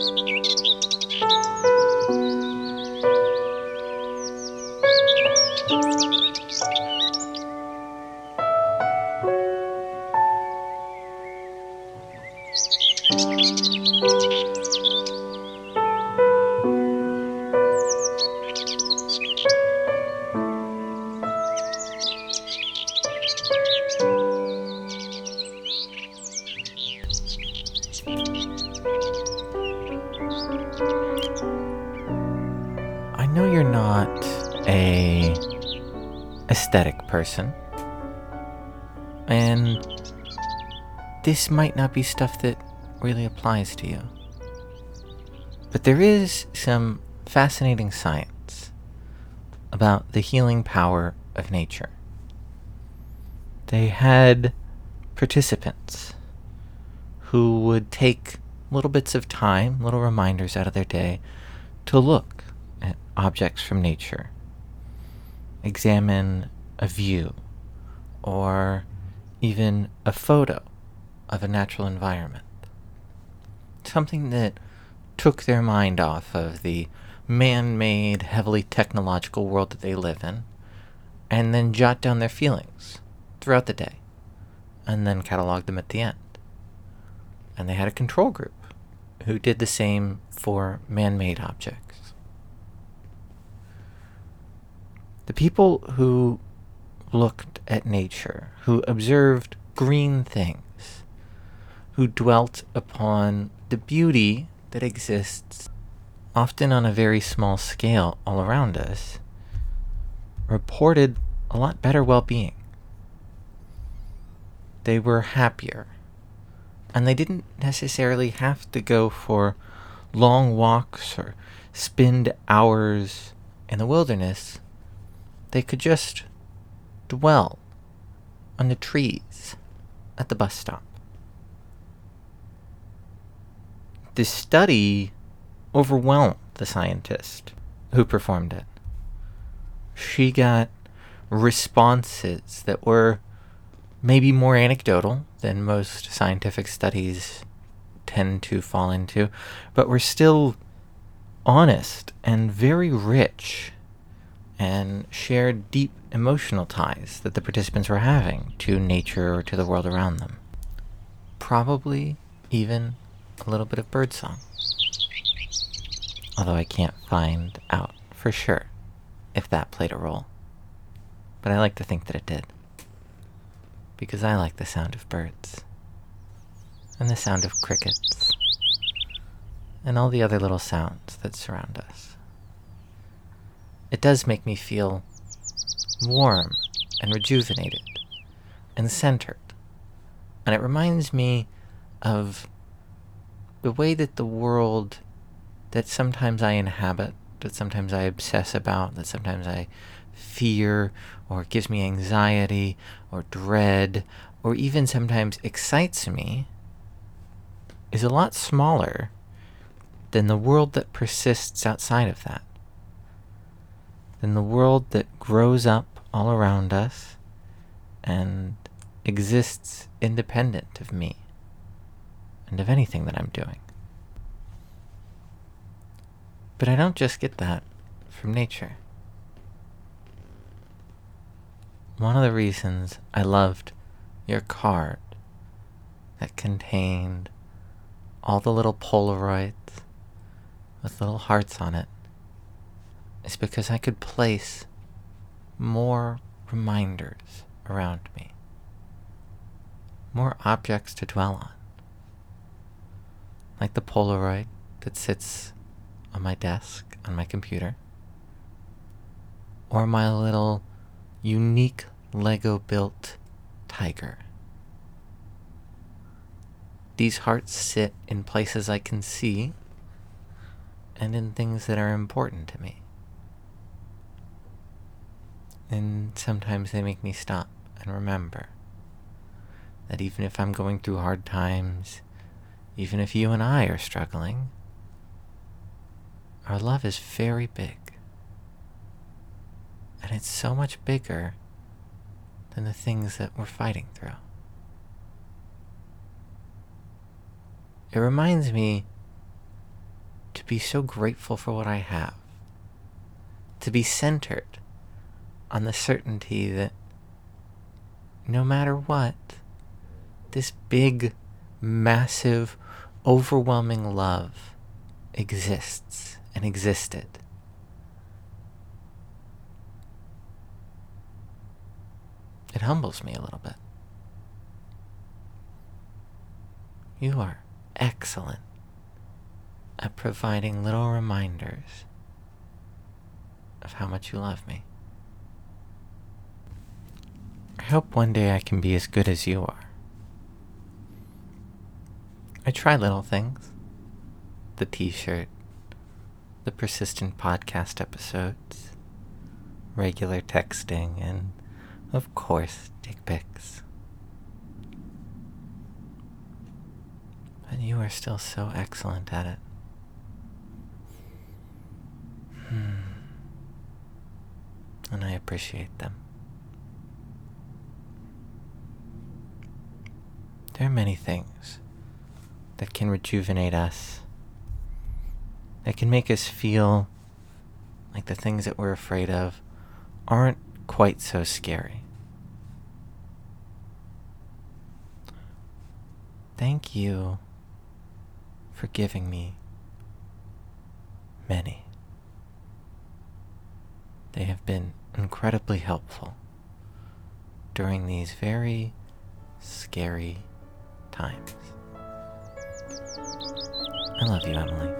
I aesthetic person. And this might not be stuff that really applies to you. But there is some fascinating science about the healing power of nature. They had participants who would take little bits of time, little reminders out of their day to look at objects from nature, examine a view, or even a photo of a natural environment. Something that took their mind off of the man made, heavily technological world that they live in, and then jot down their feelings throughout the day, and then catalog them at the end. And they had a control group who did the same for man made objects. The people who looked at nature, who observed green things, who dwelt upon the beauty that exists often on a very small scale all around us, reported a lot better well being. They were happier and they didn't necessarily have to go for long walks or spend hours in the wilderness. They could just dwell on the trees at the bus stop. This study overwhelmed the scientist who performed it. She got responses that were maybe more anecdotal than most scientific studies tend to fall into, but were still honest and very rich and shared deep emotional ties that the participants were having to nature or to the world around them. Probably even a little bit of birdsong. Although I can't find out for sure if that played a role. But I like to think that it did because I like the sound of birds, and the sound of crickets, and all the other little sounds that surround us. It does make me feel warm and rejuvenated and centered, and it reminds me of the way that the world that sometimes I inhabit, that sometimes I obsess about, that sometimes I fear or gives me anxiety or dread or even sometimes excites me is a lot smaller than the world that persists outside of that. Than the world that grows up all around us and exists independent of me and of anything that I'm doing. But I don't just get that from nature. one of the reasons I loved your card that contained all the little Polaroids with little hearts on it is because I could place more reminders around me, more objects to dwell on, like the Polaroid that sits on my desk on my computer, or my little unique Lego built tiger. These hearts sit in places I can see and in things that are important to me. And sometimes they make me stop and remember that even if I'm going through hard times, even if you and I are struggling, our love is very big. And it's so much bigger than the things that we're fighting through. It reminds me to be so grateful for what I have, to be centered on the certainty that no matter what, this big, massive, overwhelming love exists and existed. It humbles me a little bit. You are excellent at providing little reminders of how much you love me. I hope one day I can be as good as you are. I try little things the t shirt, the persistent podcast episodes, regular texting, and of course, dick pics. But you are still so excellent at it. Hmm. And I appreciate them. There are many things that can rejuvenate us, that can make us feel like the things that we're afraid of aren't quite so scary. Thank you for giving me many. They have been incredibly helpful during these very scary times. I love you, Emily.